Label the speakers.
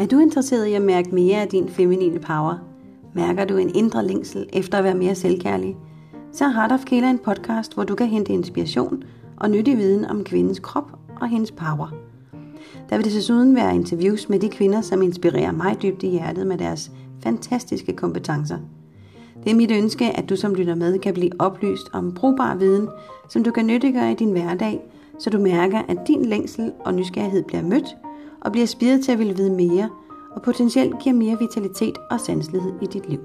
Speaker 1: Er du interesseret i at mærke mere af din feminine power? Mærker du en indre længsel efter at være mere selvkærlig? Så har Heart of Kayla en podcast, hvor du kan hente inspiration og nyttig viden om kvindens krop og hendes power. Der vil desuden være interviews med de kvinder, som inspirerer mig dybt i hjertet med deres fantastiske kompetencer. Det er mit ønske, at du som lytter med kan blive oplyst om brugbar viden, som du kan nyttiggøre i din hverdag, så du mærker, at din længsel og nysgerrighed bliver mødt og bliver spiret til at ville vide mere, og potentielt giver mere vitalitet og sanselighed i dit liv.